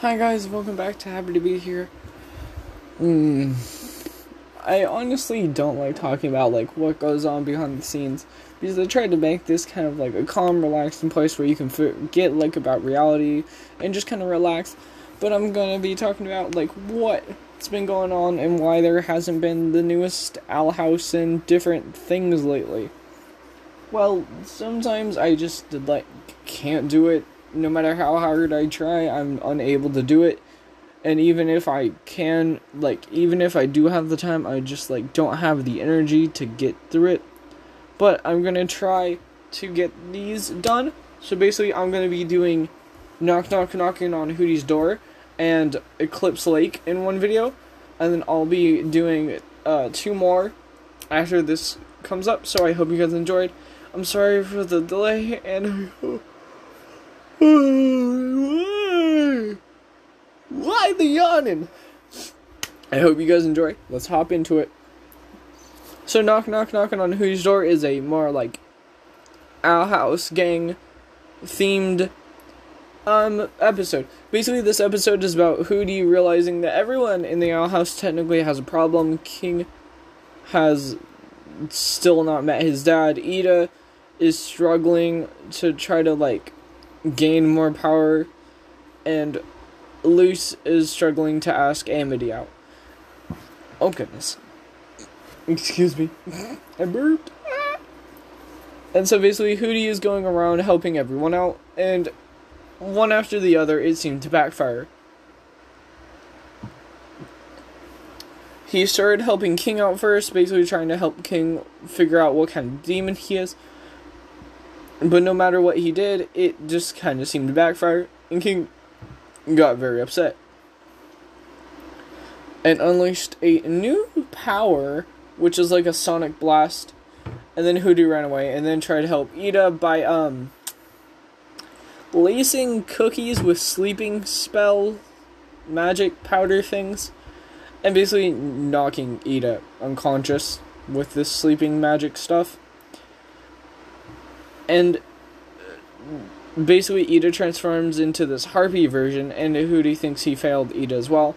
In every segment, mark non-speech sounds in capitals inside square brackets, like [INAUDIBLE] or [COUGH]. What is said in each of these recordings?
Hi guys, welcome back to Happy to Be Here. Hmm. I honestly don't like talking about like what goes on behind the scenes because I tried to make this kind of like a calm, relaxing place where you can forget like about reality and just kind of relax. But I'm gonna be talking about like what's been going on and why there hasn't been the newest Owl House and different things lately. Well, sometimes I just like can't do it no matter how hard I try, I'm unable to do it. And even if I can, like, even if I do have the time, I just, like, don't have the energy to get through it. But I'm gonna try to get these done. So basically, I'm gonna be doing Knock Knock Knocking on Hooty's Door and Eclipse Lake in one video. And then I'll be doing uh, two more after this comes up. So I hope you guys enjoyed. I'm sorry for the delay and [LAUGHS] [LAUGHS] Why the yawning? I hope you guys enjoy. Let's hop into it. So, knock, knock, knocking on whose door is a more like Owl House gang themed um episode. Basically, this episode is about Hooty realizing that everyone in the Owl House technically has a problem. King has still not met his dad. Eda is struggling to try to like gain more power, and Luz is struggling to ask Amity out. Oh goodness. Excuse me. [LAUGHS] I burped. And so basically, Hooty is going around helping everyone out, and one after the other, it seemed to backfire. He started helping King out first, basically trying to help King figure out what kind of demon he is. But no matter what he did, it just kind of seemed to backfire, and King got very upset. And unleashed a new power, which is like a sonic blast. And then Hooty ran away, and then tried to help Eda by, um, lacing cookies with sleeping spell magic powder things. And basically knocking Eda unconscious with this sleeping magic stuff and uh, basically Eda transforms into this harpy version, and Hooty thinks he failed Eda as well.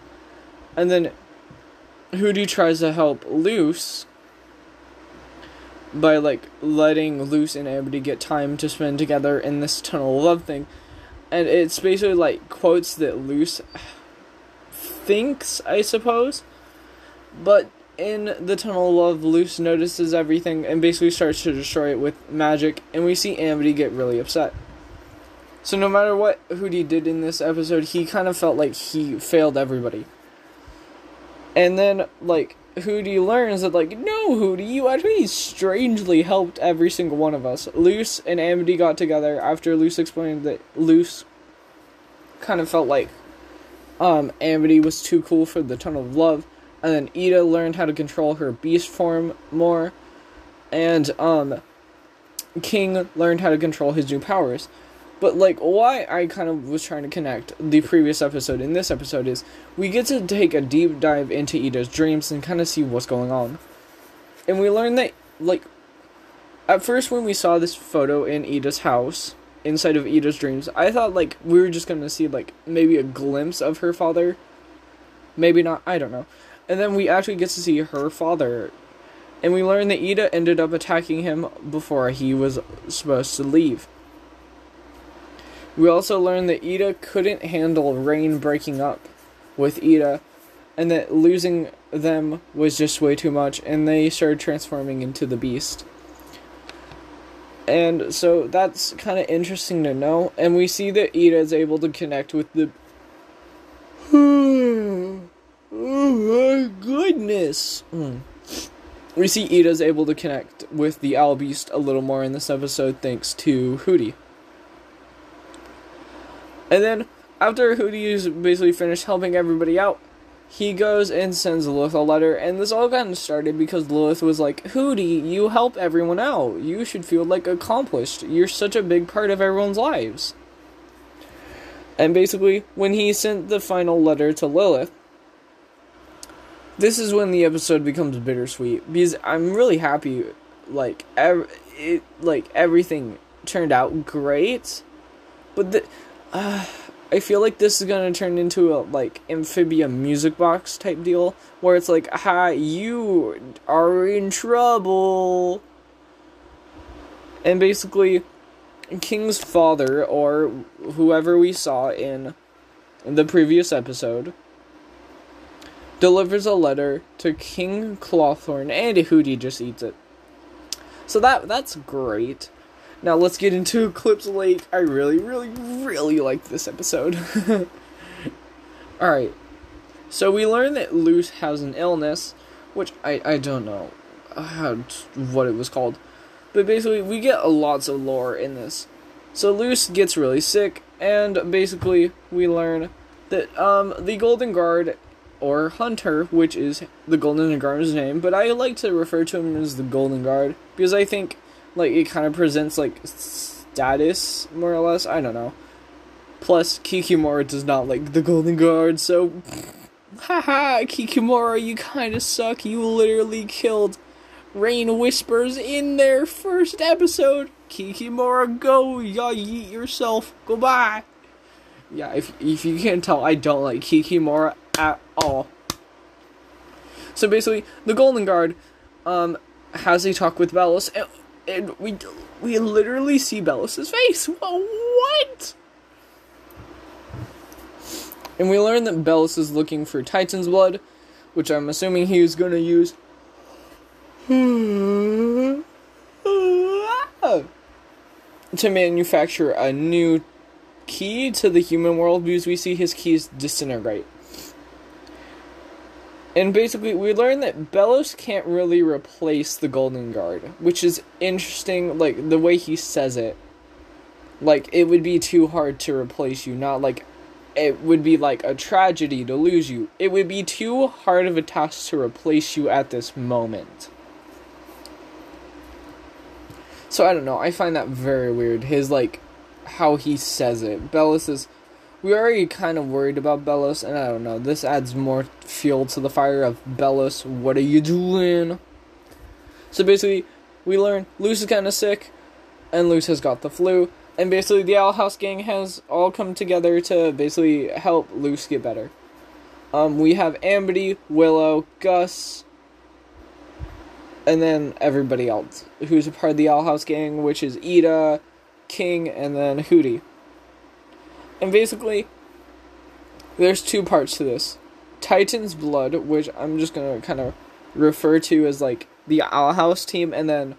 And then Hooty tries to help Luz by like letting Luz and Amity get time to spend together in this tunnel of love thing. And it's basically like quotes that Luz thinks, I suppose. But in the tunnel of love, Luz notices everything and basically starts to destroy it with magic, and we see Amity get really upset. So no matter what Hooty did in this episode, he kind of felt like he failed everybody. And then, like, Hooty learns that, like, no, Hooty, you actually strangely helped every single one of us. Luz and Amity got together after Luz explained that Luz kind of felt like um, Amity was too cool for the Tunnel of Love and then Eda learned how to control her beast form more, and um, King learned how to control his new powers. But like why I kind of was trying to connect the previous episode in this episode is we get to take a deep dive into Eda's dreams and kind of see what's going on. And we learn that like at first when we saw this photo in Eda's house inside of Eda's dreams, I thought like we were just going to see like maybe a glimpse of her father. Maybe not, I don't know. And then we actually get to see her father. And we learn that Eda ended up attacking him before he was supposed to leave. We also learn that Eda couldn't handle Raine breaking up with Eda, and that losing them was just way too much, and they started transforming into the beast. And so that's kind of interesting to know, and we see that Eda is able to connect with the. [SIGHS] Hmm. My goodness. Mm. We see Eda's able to connect with the Owl Beast a little more in this episode thanks to Hooty. And then, after Hooty is basically finished helping everybody out, he goes and sends Lilith a letter, and this all got started because Lilith was like, Hooty, you help everyone out. You should feel like accomplished. You're such a big part of everyone's lives. And basically, when he sent the final letter to Lilith, this is when the episode becomes bittersweet because I'm really happy. Like ev- it, like everything turned out great, but the, uh, I feel like this is gonna turn into a like amphibia music box type deal where it's like, "Hi, you are in trouble," and basically, King's father or whoever we saw in the previous episode delivers a letter to King Clawthorn, and Hooty just eats it. So that that's great. Now let's get into [LAUGHS] Eclipse Lake. I really, really, really like this episode. [LAUGHS] Alright. So we learn that Luz has an illness, which I, I don't know how, what it was called. But basically, we get a lots of lore in this. So Luz gets really sick, and basically, we learn that um, the Golden Guard, or Hunter, which is the Golden Guard's name, but I like to refer to him as the Golden Guard, because I think like it kind of presents like status more or less. I don't know. Plus, Kikimora does not like the Golden Guard, so [LAUGHS] haha, Kikimora, you kind of suck. You literally killed Raine Whispers in their first episode. Kikimora, go, ya yeet yourself. Goodbye. Yeah, if if you can't tell, I don't like Kikimora at all. So basically, the Golden Guard um has a talk with Belos, and and we we literally see Belos's face. What? And we learn that Belos is looking for Titan's blood, which I'm assuming he is going to use. [LAUGHS] to manufacture a new key to the human world because we see his keys disintegrate. And basically, we learn that Belos can't really replace the Golden Guard, which is interesting, like, the way he says it. Like, it would be too hard to replace you, not like it would be like a tragedy to lose you. It would be too hard of a task to replace you at this moment. So I don't know, I find that very weird. His, like, how he says it. Belos is we already kind of worried about Belos, and I don't know. This adds more fuel to the fire of Belos. What are you doing? So basically, we learn Luz is kind of sick, and Luz has got the flu, and basically the Owl House gang has all come together to basically help Luz get better. Um, we have Amity, Willow, Gus, and then everybody else who's a part of the Owl House gang, which is Eda, King, and then Hooty. And basically, there's two parts to this. Titan's Blood, which I'm just gonna kind of refer to as like the Owl House team, and then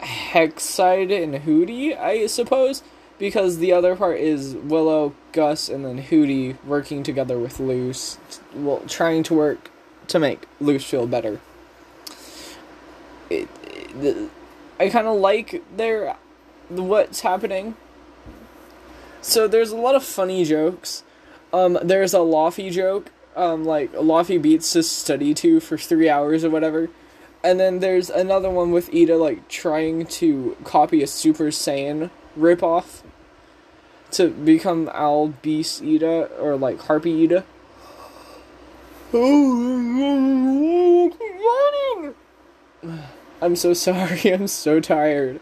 Hexside and Hooty, I suppose, because the other part is Willow, Gus, and then Hooty working together with Luz, well, trying to work to make Luz feel better. It, it, I kind of like their what's happening so there's a lot of funny jokes. Um, there's a lo-fi joke, um, like lo-fi beats to study to for three hours or whatever. And then there's another one with Eda like trying to copy a Super Saiyan ripoff to become Owl Beast Eda or like Harpy Eda. [SIGHS] I'm so [LAUGHS] sorry. I'm so tired.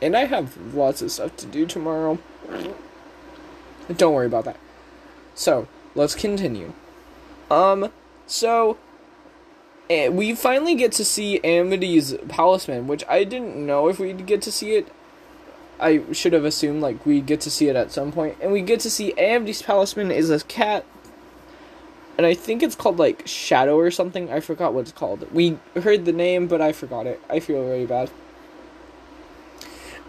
And I have lots of stuff to do tomorrow. Don't worry about that. So, let's continue. Um, so eh, we finally get to see Amity's Palisman, which I didn't know if we'd get to see it. I should have assumed like we'd get to see it at some point, and we get to see Amity's Palisman is a cat, and I think it's called like Shadow or something. I forgot what it's called. We heard the name, but I forgot it. I feel really bad.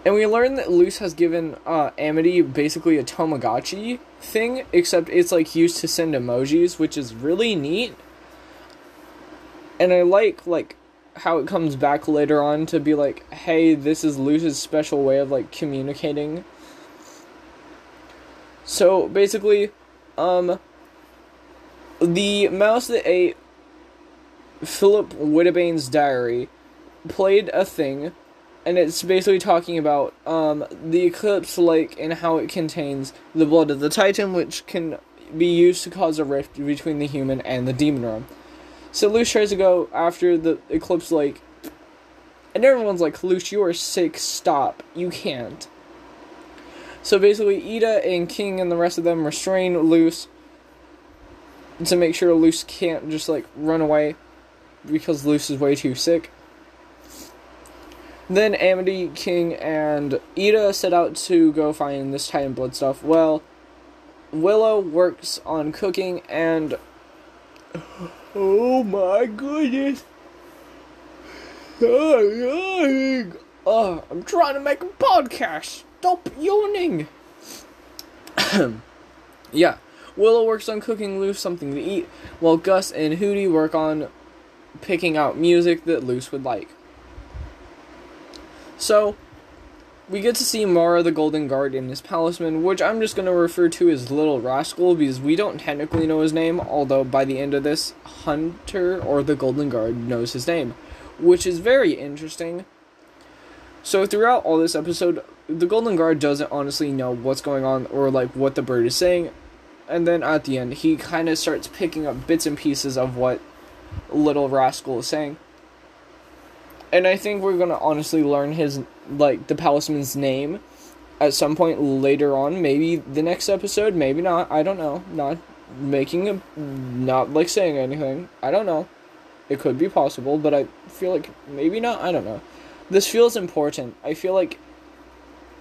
And we learn that Luz has given uh, Amity basically a Tamagotchi thing, except it's like used to send emojis, which is really neat. And I like like how it comes back later on to be like, hey, this is Luz's special way of like communicating. So basically, um, the mouse that ate Philip Wittebane's diary played a thing and it's basically talking about um, the Eclipse Lake and how it contains the blood of the Titan, which can be used to cause a rift between the human and the demon realm. So Luz tries to go after the Eclipse Lake, and everyone's like, Luz, you are sick, stop. You can't. So basically, Eda and King and the rest of them restrain Luz to make sure Luz can't just like run away because Luz is way too sick. Then Amity, King, and Eda set out to go find this Titan blood stuff. Well, Willow works on cooking and. Oh my goodness! Oh, I'm trying to make a podcast. Stop yawning. [COUGHS] yeah, Willow works on cooking Luz something to eat, while Gus and Hooty work on picking out music that Luz would like. So, we get to see Mara the Golden Guard in his palisman, which I'm just going to refer to as Little Rascal because we don't technically know his name, although by the end of this, Hunter or the Golden Guard knows his name, which is very interesting. So, throughout all this episode, the Golden Guard doesn't honestly know what's going on or like what the bird is saying, and then at the end, he kind of starts picking up bits and pieces of what Little Rascal is saying and I think we're gonna honestly learn his like the palisman's name at some point later on. Maybe the next episode, maybe not. I don't know. Not making a not like saying anything. I don't know. It could be possible, but I feel like maybe not. I don't know. This feels important. I feel like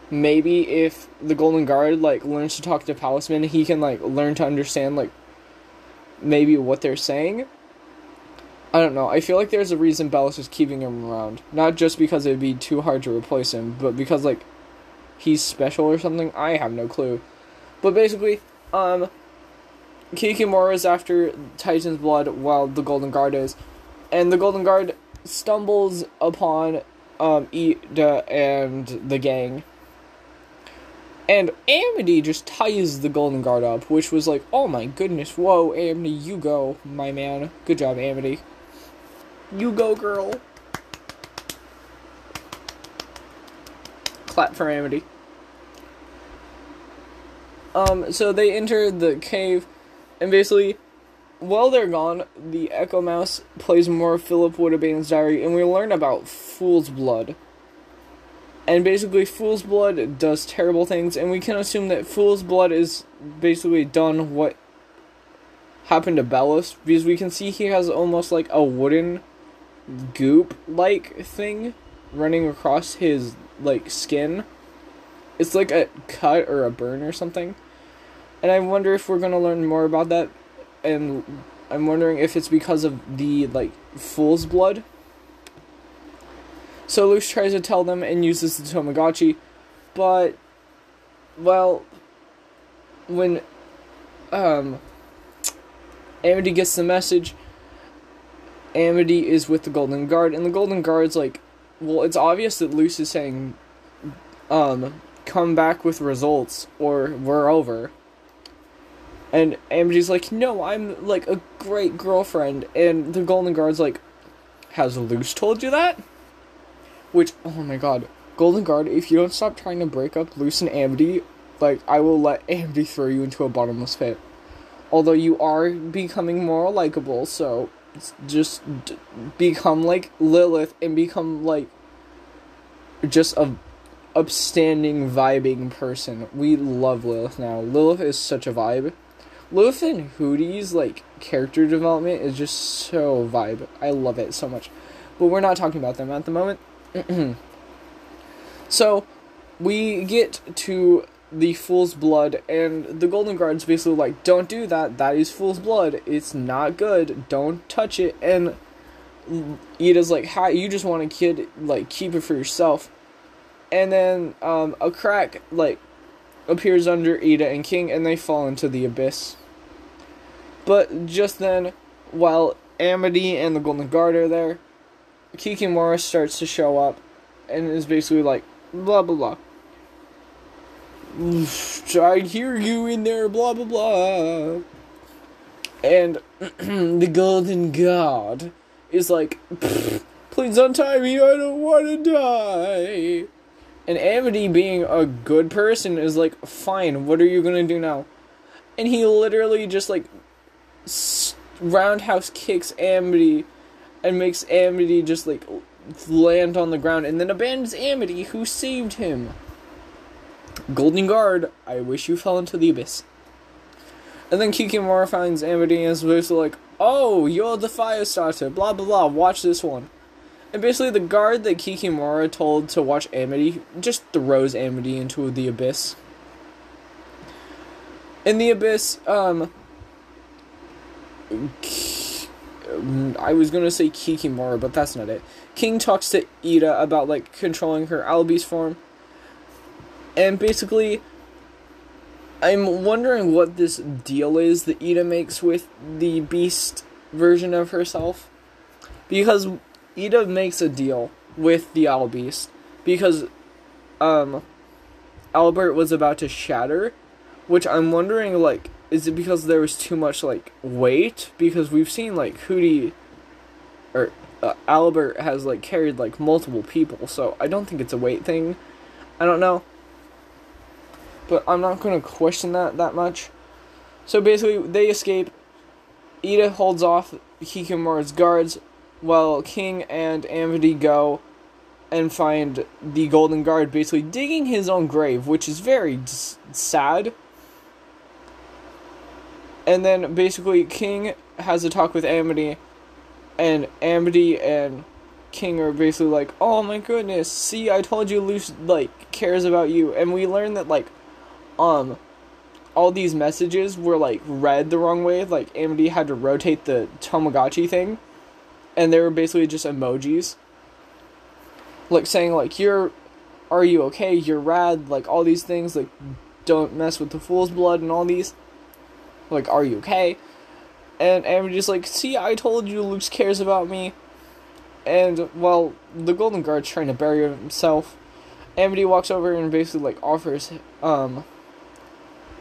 maybe if the Golden Guard like learns to talk to Palisman, he can like learn to understand like maybe what they're saying I don't know. I feel like there's a reason Belos is keeping him around. Not just because it'd be too hard to replace him, but because like he's special or something. I have no clue. But basically, um Kikimora is after Titan's blood while the Golden Guard is. And the Golden Guard stumbles upon um Eda and the gang. And Amity just ties the Golden Guard up, which was like, oh my goodness, whoa, Amity, you go, my man. Good job, Amity. You go, girl. Clap for Amity. Um, so they enter the cave, and basically, while they're gone, the Echo Mouse plays more of Philip Wittebane's diary, and we learn about Fool's Blood. And basically, Fool's Blood does terrible things, and we can assume that Fool's Blood is basically done what happened to Belos, because we can see he has almost like a wooden goop like thing running across his like skin. It's like a cut or a burn or something. And I wonder if we're gonna learn more about that and I'm wondering if it's because of the like fool's blood. So Luz tries to tell them and uses the Tamagotchi, but well when um Amity gets the message Amity is with the Golden Guard, and the Golden Guard's like, well, it's obvious that Luz is saying, um, come back with results or we're over. And Amity's like, no, I'm like a great girlfriend. And the Golden Guard's like, has Luz told you that? Which, oh my god, Golden Guard, if you don't stop trying to break up Luz and Amity, like, I will let Amity throw you into a bottomless pit. Although you are becoming more likable, so just d- become like Lilith and become like just a upstanding vibing person. We love Lilith now. Lilith is such a vibe. Lilith and Hooty's like character development is just so vibe. I love it so much. But we're not talking about them at the moment. [CLEARS THROAT] so we get to the fool's blood and the golden guard's basically like don't do that. That is fool's blood. It's not good. Don't touch it. And Eda's like hi you just want a kid like keep it for yourself. And then um, a crack like appears under Eda and King and they fall into the abyss. But just then while Amity and the golden guard are there Kikimora starts to show up and is basically like blah blah blah I hear you in there, blah blah blah. And [CLEARS THROAT] the golden guard is like, please untie me, I don't want to die. And Amity, being a good person, is like, fine, what are you gonna do now? And he literally just like roundhouse kicks Amity and makes Amity just like land on the ground and then abandons Amity, who saved him. Golden Guard, I wish you fell into the abyss. And then Kikimora finds Amity and is basically like, Oh, you're the fire starter, blah blah blah, watch this one. And basically, the guard that Kikimora told to watch Amity just throws Amity into the abyss. In the abyss, um. I was gonna say Kikimora, but that's not it. King talks to Eda about, like, controlling her Owl Beast form. And basically, I'm wondering what this deal is that Eda makes with the beast version of herself. Because Eda makes a deal with the Owl Beast because um Owlbert was about to shatter, which I'm wondering like is it because there was too much like weight because we've seen like Hooty or uh, Owlbert has like carried like multiple people, so I don't think it's a weight thing. I don't know. But I'm not going to question that that much. So basically they escape Eda holds off Kikimora's guards while King and Amity go and find the Golden Guard basically digging his own grave, which is very sad. And then basically King has a talk with Amity, and Amity and King are basically like, "Oh my goodness, see, I told you Luz like cares about you," and we learn that like, um, all these messages were like read the wrong way. Like Amity had to rotate the Tamagotchi thing and they were basically just emojis. Like saying like you're are you okay? You're rad. Like all these things like don't mess with the fool's blood and all these. Like are you okay? And Amity's like see i told you luke cares about me. And while the golden guard's trying to bury himself amity walks over and basically like offers um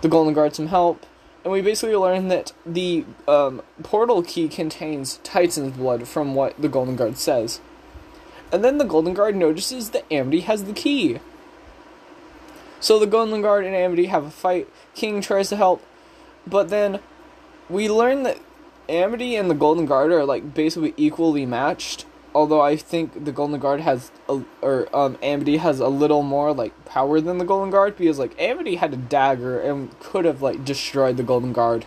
the golden guard some help and we basically learn that the um, portal key contains Titan's blood from what the Golden Guard says. And then the Golden Guard notices that Amity has the key. So the Golden Guard and Amity have a fight. King tries to help, but then we learn that Amity and the Golden Guard are like basically equally matched although I think the Golden Guard has a, or um Amity has a little more like power than the Golden Guard because like Amity had a dagger and could have like destroyed the Golden Guard.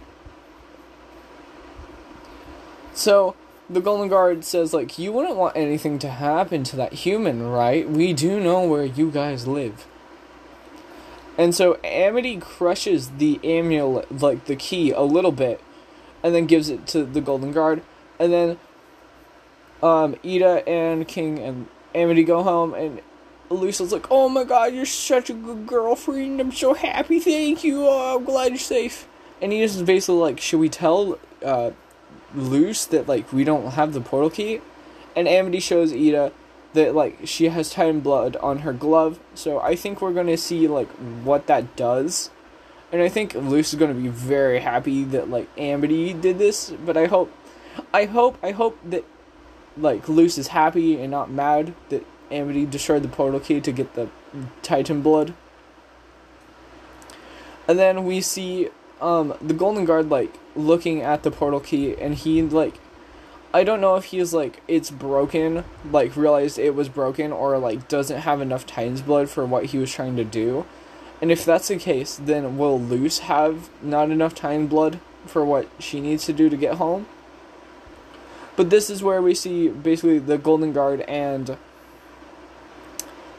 So the Golden Guard says like you wouldn't want anything to happen to that human, right? We do know where you guys live. And so Amity crushes the amulet like the key a little bit and then gives it to the Golden Guard and then um, Eda and King and Amity go home, and Lucy's like, "Oh my God, you're such a good girlfriend. I'm so happy. Thank you. Oh, I'm glad you're safe." And he just basically like, "Should we tell uh, Luz that like we don't have the portal key?" And Amity shows Eda that like she has Titan blood on her glove. So I think we're gonna see like what that does. And I think Luz is gonna be very happy that like Amity did this. But I hope, I hope, I hope that like Luz is happy and not mad that Amity destroyed the portal key to get the Titan blood. And then we see um the Golden Guard like looking at the portal key and he like I don't know if he's like it's broken, like realized it was broken or like doesn't have enough Titan's blood for what he was trying to do. And if that's the case, then will Luz have not enough Titan blood for what she needs to do to get home? But this is where we see basically the Golden Guard and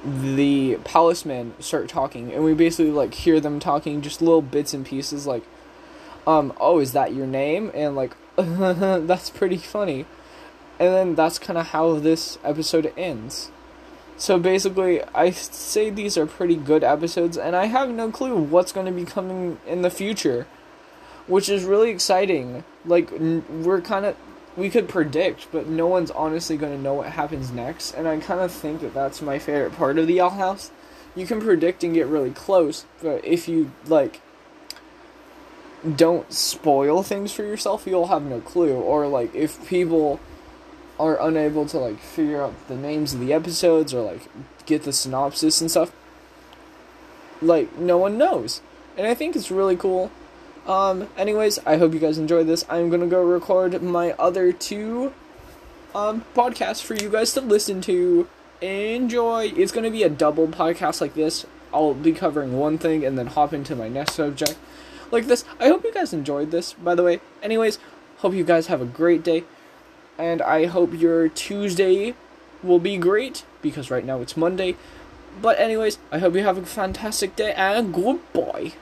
the Palisman start talking, and we basically like hear them talking just little bits and pieces, like, um, oh, is that your name? And like, [LAUGHS] that's pretty funny. And then that's kind of how this episode ends. So basically, I say these are pretty good episodes, and I have no clue what's going to be coming in the future, which is really exciting. Like, we're kind of we could predict, but no one's honestly going to know what happens next. And I kind of think that that's my favorite part of the Owl House. You can predict and get really close, but if you like don't spoil things for yourself, you'll have no clue. Or like if people are unable to like figure out the names of the episodes or like get the synopsis and stuff, like no one knows. And I think it's really cool um, anyways, I hope you guys enjoyed this. I'm gonna go record my other two um podcasts for you guys to listen to. Enjoy. It's gonna be a double podcast like this. I'll be covering one thing and then hop into my next subject like this. I hope you guys enjoyed this, by the way. Anyways, hope you guys have a great day. And I hope your Tuesday will be great because right now it's Monday. But, anyways, I hope you have a fantastic day and goodbye.